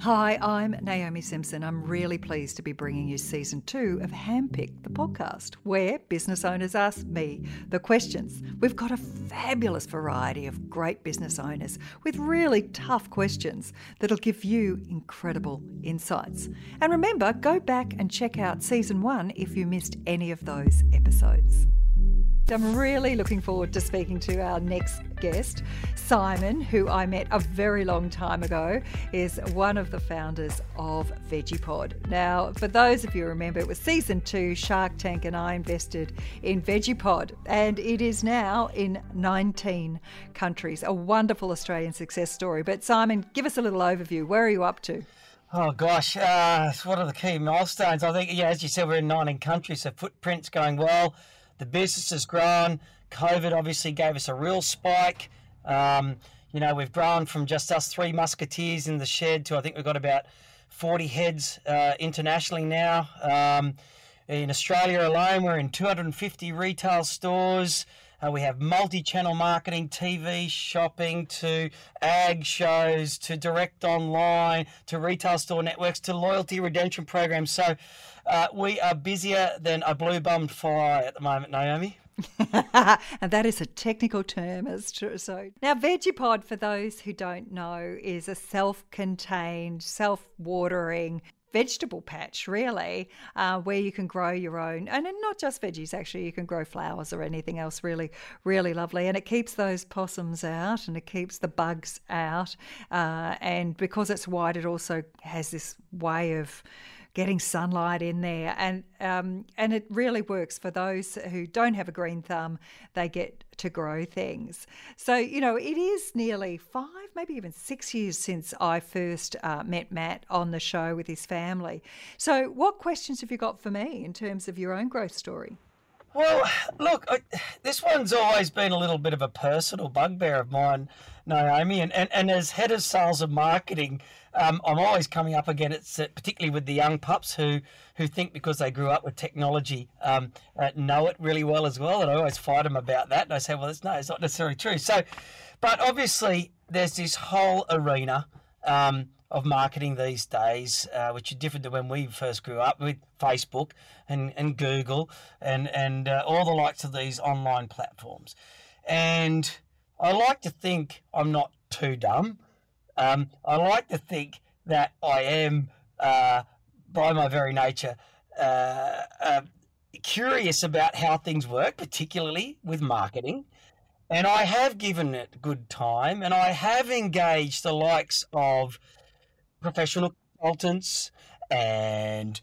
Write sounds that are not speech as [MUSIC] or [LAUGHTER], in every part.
Hi, I'm Naomi Simson. I'm really pleased to be bringing you season two of Handpick, the podcast, where business owners ask me the questions. We've got a fabulous variety of great business owners with really tough questions that'll give you incredible insights. And remember, go back and check out season one if you missed any of those episodes. I'm really looking forward to speaking to our next guest. Simon, who I met a very long time ago, is one of the founders of Vegepod. Now, for those of you remember, it was season two, Shark Tank and I invested in Vegepod, and it is now in 19 countries. A wonderful Australian success story. But Simon, give us a little overview. Where are you up to? Oh gosh, uh, what are the key milestones? I think, yeah, as you said, we're in 19 countries, so footprint's going well. The business has grown. COVID obviously gave us a real spike. Um, you know, we've grown from just us three musketeers in the shed to I think we've got about 40 heads uh, internationally now. Um, in Australia alone, we're in 250 retail stores. Uh, we have multi channel marketing, TV, shopping, to ag shows, to direct online, to retail store networks, to loyalty redemption programs. So uh, we are busier than a blue bummed fly at the moment, Naomi. [LAUGHS] and that is a technical term as true. So now, Vegepod, for those who don't know, is a self-contained, self-watering vegetable patch, really, uh, where you can grow your own, and not just veggies, actually, you can grow flowers or anything else really, really lovely. And it keeps those possums out and it keeps the bugs out. Uh, and because it's white, it also has this way of getting sunlight in there, and um, and it really works for those who don't have a green thumb. They get to grow things. So you know, it is nearly five, maybe even six years since I first uh, met Matt on the show with his family. So, what questions have you got for me in terms of your own growth story? Well, look, I, this one's always been a little bit of a personal bugbear of mine, Naomi, and, and, and as head of sales and marketing, um, I'm always coming up against it, particularly with the young pups who who think because they grew up with technology um, uh, know it really well as well. And I always fight them about that. And I say, well, it's, no, it's not necessarily true. So, but obviously, there's this whole arena. Um, of marketing these days, uh, which are different to when we first grew up with Facebook and, and Google and, and uh, all the likes of these online platforms. And I like to think I'm not too dumb. Um, I like to think that I am, uh, by my very nature, uh, uh, curious about how things work, particularly with marketing. And I have given it good time and I have engaged the likes of professional consultants and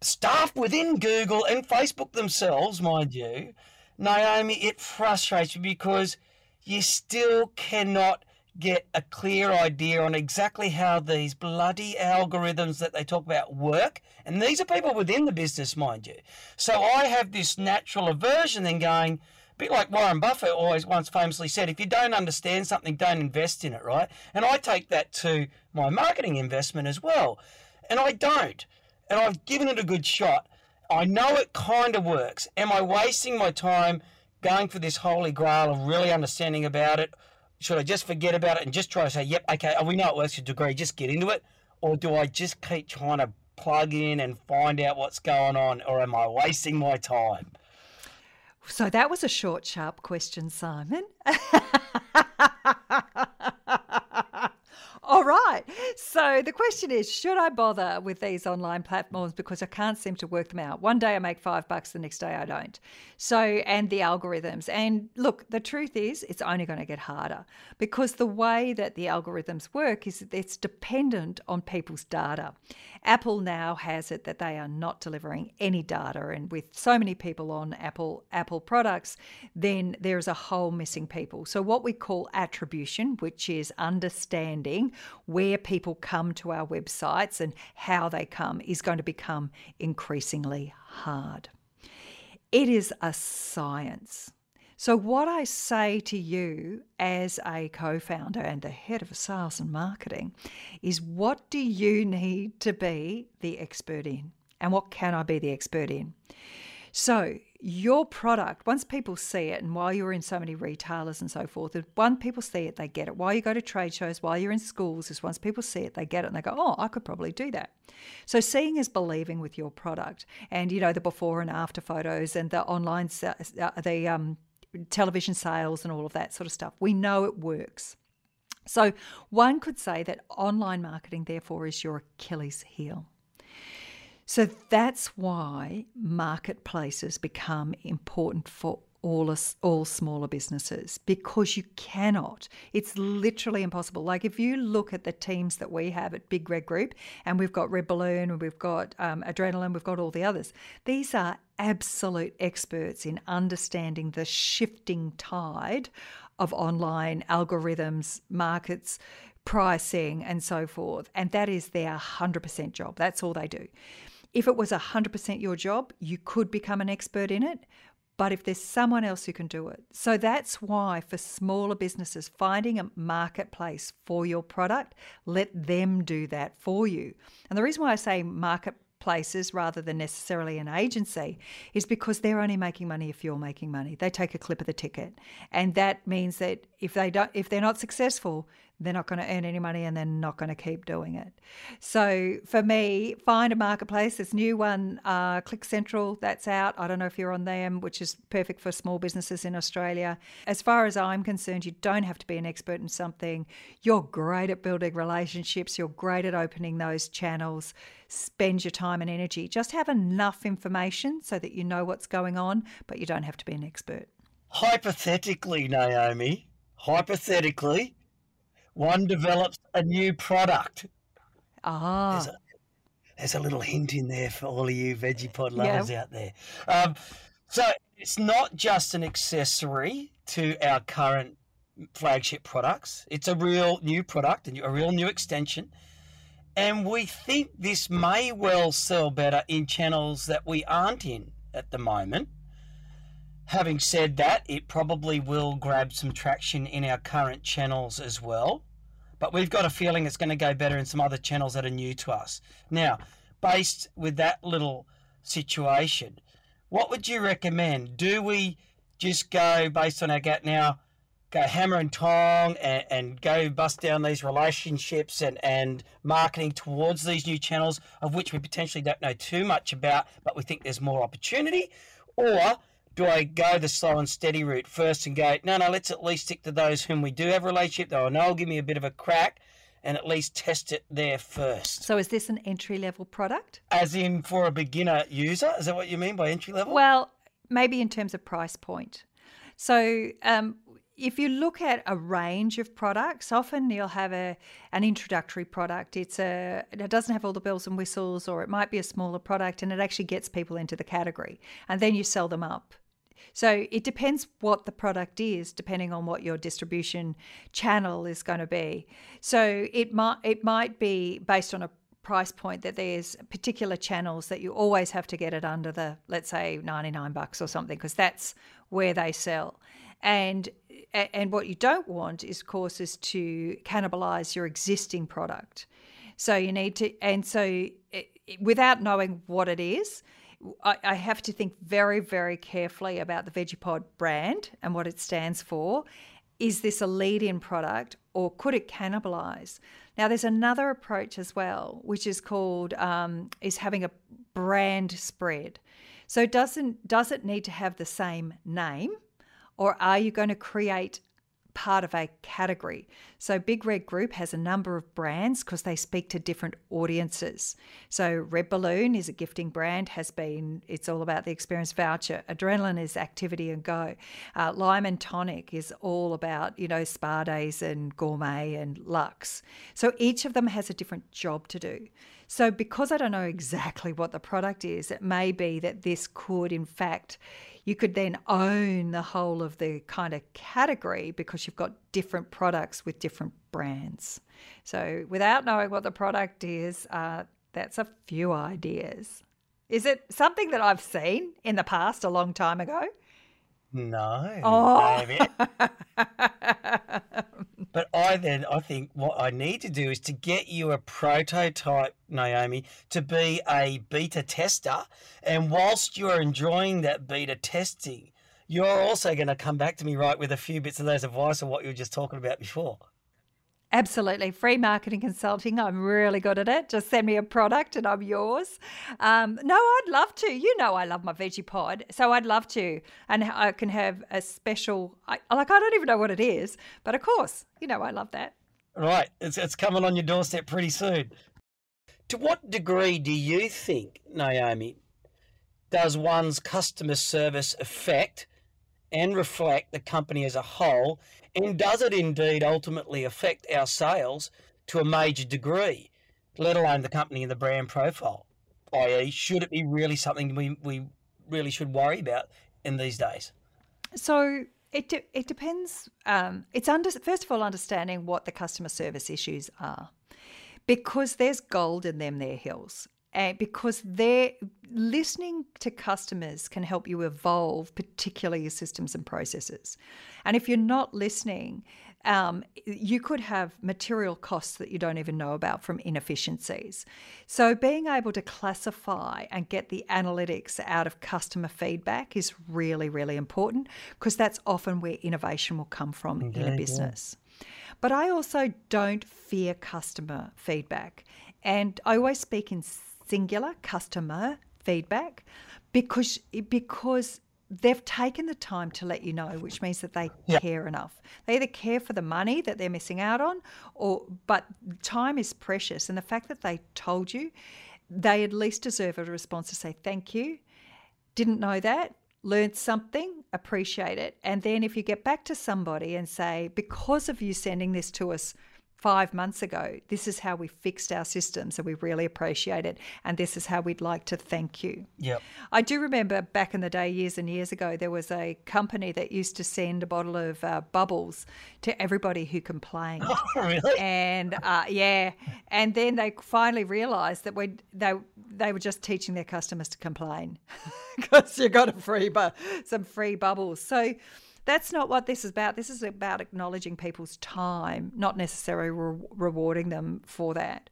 staff within Google and Facebook themselves, mind you. Naomi, it frustrates me because you still cannot get a clear idea on exactly how these bloody algorithms that they talk about work. And these are people within the business, mind you. So I have this natural aversion then going, bit like Warren Buffett always once famously said, if you don't understand something, don't invest in it, right? And I take that to my marketing investment as well. And I don't. And I've given it a good shot. I know it kind of works. Am I wasting my time going for this holy grail of really understanding about it? should I just forget about it and just try to say, yep, okay, we know it works to a degree, just get into it? Or do I just keep trying to plug in and find out what's going on, or am I wasting my time? So that was a short, sharp question, Simon. [LAUGHS] All right. So the question is Should I bother with these online platforms because I can't seem to work them out? One day I make five bucks, the next day I don't. So, and the algorithms. And look, the truth is, it's only going to get harder because the way that the algorithms work is that it's dependent on people's data. Apple now has it that they are not delivering any data. And with so many people on Apple, Apple products, then there's a whole missing people. So, what we call attribution, which is understanding where people come to our websites and how they come is going to become increasingly hard. It is a science. So, what I say to you as a co founder and the head of sales and marketing is what do you need to be the expert in? And what can I be the expert in? So, your product, once people see it, and while you're in so many retailers and so forth, once people see it, they get it. While you go to trade shows, while you're in schools, is once people see it, they get it and they go, oh, I could probably do that. So seeing is believing with your product, and you know the before and after photos and the online, uh, the um, television sales and all of that sort of stuff. We know it works. So one could say that online marketing, therefore, is your Achilles heel. So that's why marketplaces become important for all us, all smaller businesses because you cannot. It's literally impossible. Like if you look at the teams that we have at Big Red Group, and we've got Red Balloon, and we've got um, Adrenaline, we've got all the others. These are absolute experts in understanding the shifting tide of online algorithms, markets, pricing, and so forth. And that is their 100% job. That's all they do. If it was 100% your job, you could become an expert in it. But if there's someone else who can do it. So that's why for smaller businesses, finding a marketplace for your product, let them do that for you. And the reason why I say market places rather than necessarily an agency is because they're only making money if you're making money. They take a clip of the ticket. And that means that if they don't if they're not successful, they're not going to earn any money and they're not going to keep doing it. So for me, find a marketplace. This new one, uh, Click Central, that's out. I don't know if you're on them, which is perfect for small businesses in Australia. As far as I'm concerned, you don't have to be an expert in something. You're great at building relationships. You're great at opening those channels. Spend your time and energy. Just have enough information so that you know what's going on, but you don't have to be an expert. Hypothetically, Naomi, hypothetically, one develops a new product. Ah. There's a, there's a little hint in there for all of you Vegepod lovers yeah. out there. Um, so it's not just an accessory to our current flagship products. It's a real new product and a real new extension. And we think this may well sell better in channels that we aren't in at the moment. Having said that, it probably will grab some traction in our current channels as well. But we've got a feeling it's going to go better in some other channels that are new to us. Now, based with that little situation, what would you recommend? Do we just go based on our gut now, go hammer and tong and, and go bust down these relationships and, and marketing towards these new channels of which we potentially don't know too much about, but we think there's more opportunity? Or do I go the slow and steady route first and go, no, no, let's at least stick to those whom we do have a relationship, though I know will give me a bit of a crack and at least test it there first. So is this an entry level product? As in for a beginner user? Is that what you mean by entry level? Well, maybe in terms of price point. So um, if you look at a range of products, often you'll have a an introductory product. It's a it doesn't have all the bells and whistles, or it might be a smaller product, and it actually gets people into the category, and then you sell them up. So it depends what the product is, depending on what your distribution channel is going to be. So it might it might be based on a price point that there's particular channels that you always have to get it under the let's say 99 bucks or something because that's where they sell and and what you don't want is of course is to cannibalize your existing product so you need to and so without knowing what it is I, I have to think very, very carefully about the Vegepod brand and what it stands for. Is this a lead in product or could it cannibalize? Now, there's another approach as well, which is called um, is having a brand spread. So, doesn't does it need to have the same name, or are you going to create part of a category. So, Big Red Group has a number of brands because they speak to different audiences. So, Red Balloon is a gifting brand, has been, it's all about the experience voucher. Adrenaline is activity and go. Uh, Lime and Tonic is all about, you know, spa days and gourmet and luxe. So, each of them has a different job to do. So, because I don't know exactly what the product is, it may be that this could, in fact, you could then own the whole of the kind of category because you've got different products with different brands. So, without knowing what the product is, uh, that's a few ideas. Is it something that I've seen in the past a long time ago? No. Oh. [LAUGHS] But I then I think what I need to do is to get you a prototype, Naomi, to be a beta tester. And whilst you're enjoying that beta testing, you're also going to come back to me right with a few bits of those advice of what you were just talking about before. Absolutely. Free marketing consulting. I'm really good at it. Just send me a product and I'm yours. Um, no, I'd love to. You know, I love my Vegepod. So I'd love to. And I can have a special, I, like, I don't even know what it is, but of course, you know, I love that. Right. It's, it's coming on your doorstep pretty soon. To what degree do you think, Naomi, does one's customer service affect and reflect the company as a whole and does it indeed ultimately affect our sales to a major degree, let alone the company and the brand profile? I.e., should it be really something we, we really should worry about in these days? So it, de- it depends. Um, it's under, first of all, understanding what the customer service issues are because there's gold in them, there hills and because they're listening to customers can help you evolve, particularly your systems and processes. And if you're not listening, um, you could have material costs that you don't even know about from inefficiencies. So, being able to classify and get the analytics out of customer feedback is really, really important because that's often where innovation will come from in a business. But I also don't fear customer feedback. And I always speak in singular customer feedback because because they've taken the time to let you know, which means that they yeah. care enough. They either care for the money that they're missing out on, or but time is precious, and the fact that they told you, they at least deserve a response to say thank you. Didn't know that. Learned something, appreciate it. And then if you get back to somebody and say, because of you sending this to us five months ago, this is how we fixed our system. So we really appreciate it. And this is how we'd like to thank you. Yep. I do remember back in the day, years and years ago, there was a company that used to send a bottle of uh, bubbles to everybody who complained. [LAUGHS] Oh, really? And uh, yeah. And then they finally realized that we they, they were just teaching their customers to complain [LAUGHS] because you got a free, bu- some free bubbles. So, that's not what this is about. This is about acknowledging people's time, not necessarily re- rewarding them for that.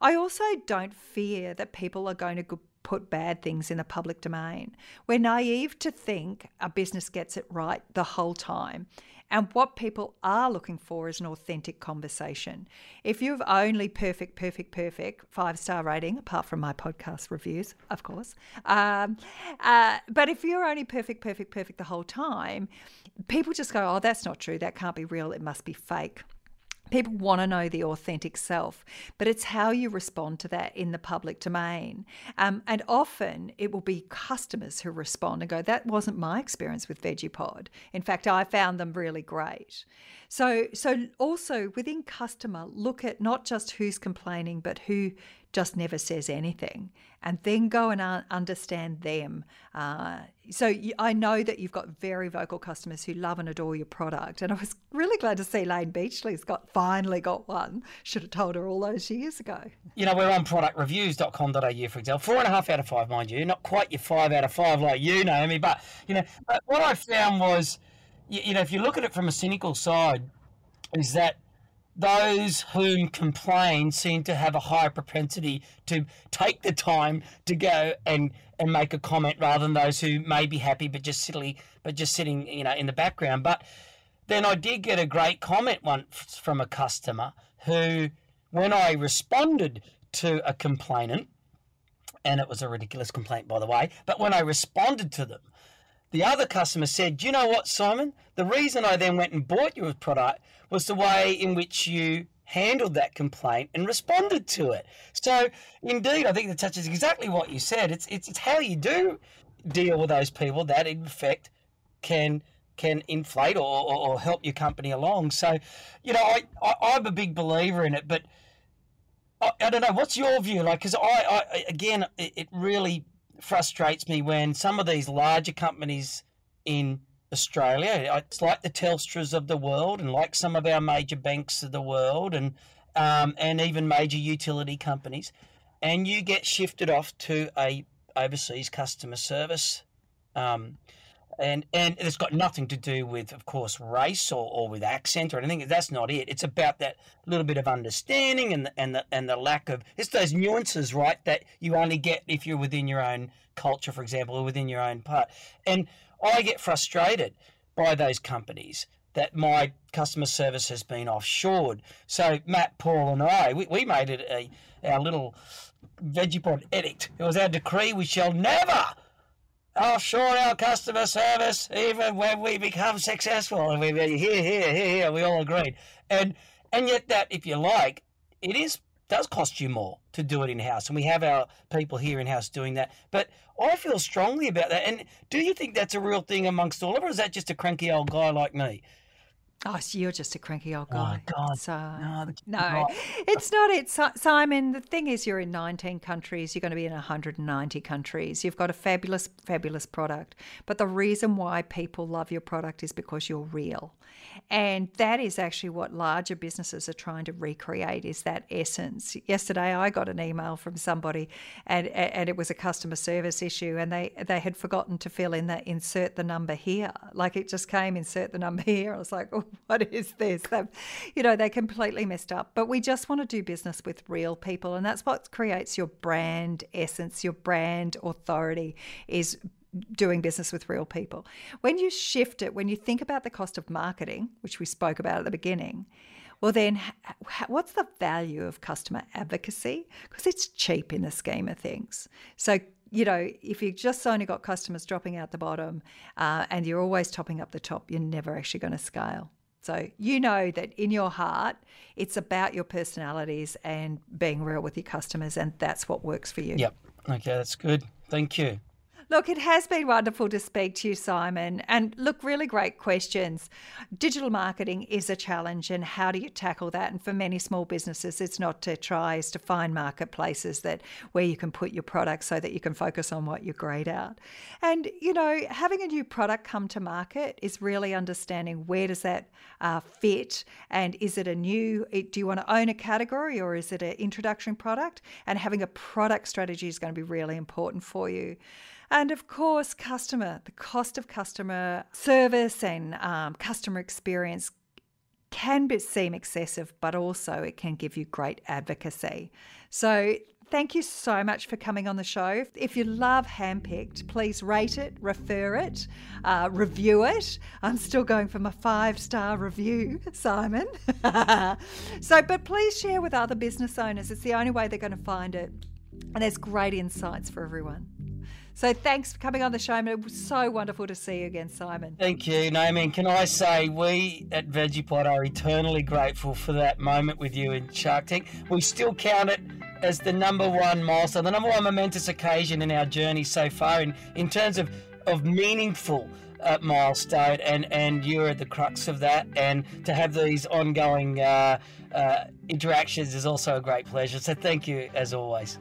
I also don't fear that people are going to put bad things in the public domain. We're naive to think a business gets it right the whole time. And what people are looking for is an authentic conversation. If you've only perfect, perfect, perfect, five star rating, apart from my podcast reviews, of course, um, uh, but if you're only perfect, perfect, perfect the whole time, people just go, oh, that's not true. That can't be real. It must be fake. People want to know the authentic self, but it's how you respond to that in the public domain. Um, and often it will be customers who respond and go, That wasn't my experience with Vegepod. In fact, I found them really great. So, so also within customer, look at not just who's complaining, but who just never says anything, and then go and understand them. Uh, so I know that you've got very vocal customers who love and adore your product, and I was [LAUGHS] really glad to see Layne Beachley's got finally got one. Should have told her all those years ago. You know, we're on productreviews.com.au, for example. Four and a half out of five, mind you, not quite your five out of five like you, Naomi, but you know, but what I found was, you know, if you look at it from a cynical side, is that those whom complain seem to have a higher propensity to take the time to go and and make a comment rather than those who may be happy but just silly but just sitting you know in the background. But then I did get a great comment once from a customer who when I responded to a complainant and it was a ridiculous complaint by the way but when I responded to them the other customer said, you know what, Simon? The reason I then went and bought your product was the way in which you handled that complaint and responded to it. So, indeed, I think that touches exactly what you said. It's, it's, it's how you do deal with those people that, in effect, can can inflate or, or, or help your company along. So, you know, I, I, am a big believer in it, but I, I don't know. What's your view? Like, because I, I, again, it, it really frustrates me when some of these larger companies in Australia, it's like the Telstras of the world, and like some of our major banks of the world, and um, and even major utility companies, and you get shifted off to a overseas customer service um, and and it's got nothing to do with, of course, race or, or with accent or anything. That's not it. It's about that little bit of understanding and the, and the and the lack of it's those nuances, right? That you only get if you're within your own culture, for example, or within your own part. And I get frustrated by those companies that my customer service has been offshored. So Matt, Paul, and I, we, we made it a our little Vegepod edict. It was our decree: we shall never offshore our customer service, even when we become successful. And we here, here, here, here. We all agreed, and and yet that, if you like, it is does cost you more to do it in house, and we have our people here in house doing that. But I feel strongly about that. And do you think that's a real thing amongst all of us, or is that just a cranky old guy like me? Oh, so you're just a cranky old guy. Oh, God. So, No, no, right. it's not it, Simon. The thing is, you're in 19 countries. You're going to be in 190 countries. You've got a fabulous, fabulous product. But the reason why people love your product is because you're real, and that is actually what larger businesses are trying to recreate. Is that essence? Yesterday, I got an email from somebody, and and it was a customer service issue, and they they had forgotten to fill in the insert the number here. Like it just came insert the number [LAUGHS] here. I was like, oh, what is this? They, you know, they completely messed up. But we just want to do business with real people, and that's what creates your brand essence, your brand authority is doing business with real people. When you shift it, when you think about the cost of marketing, which we spoke about at the beginning, well, then what's the value of customer advocacy? Because it's cheap in the scheme of things. So, you know, if you've just only got customers dropping out the bottom uh, and you're always topping up the top, you're never actually going to scale. So, you know that in your heart, it's about your personalities and being real with your customers, and that's what works for you. Yep. Okay, that's good. Thank you. Look, it has been wonderful to speak to you, Simon. And look, really great questions. Digital marketing is a challenge, and how do you tackle that? And for many small businesses, it's not to try, is to find marketplaces that where you can put your product so that you can focus on what you're great at. And you know, having a new product come to market is really understanding where does that uh, fit, and is it a new? Do you want to own a category, or is it an introduction product? And having a product strategy is going to be really important for you. And of course, customer, the cost of customer service and um, customer experience can be, seem excessive, but also it can give you great advocacy. So, thank you so much for coming on the show. If you love Handpicked, please rate it, refer it, uh, review it. I'm still going for my five star review, [LAUGHS] Simon. [LAUGHS] so, but please share with other business owners. It's the only way they're going to find it. And there's great insights for everyone. So thanks for coming on the show. It was so wonderful to see you again, Simon. Thank you, Naomi. And can I say, we at Vegepod are eternally grateful for that moment with you in Shark Tank. We still count it as the number one milestone, the number one momentous occasion in our journey so far in, in terms of, of meaningful uh, milestone. And, and you're at the crux of that. And to have these ongoing uh, uh, interactions is also a great pleasure. So thank you, as always.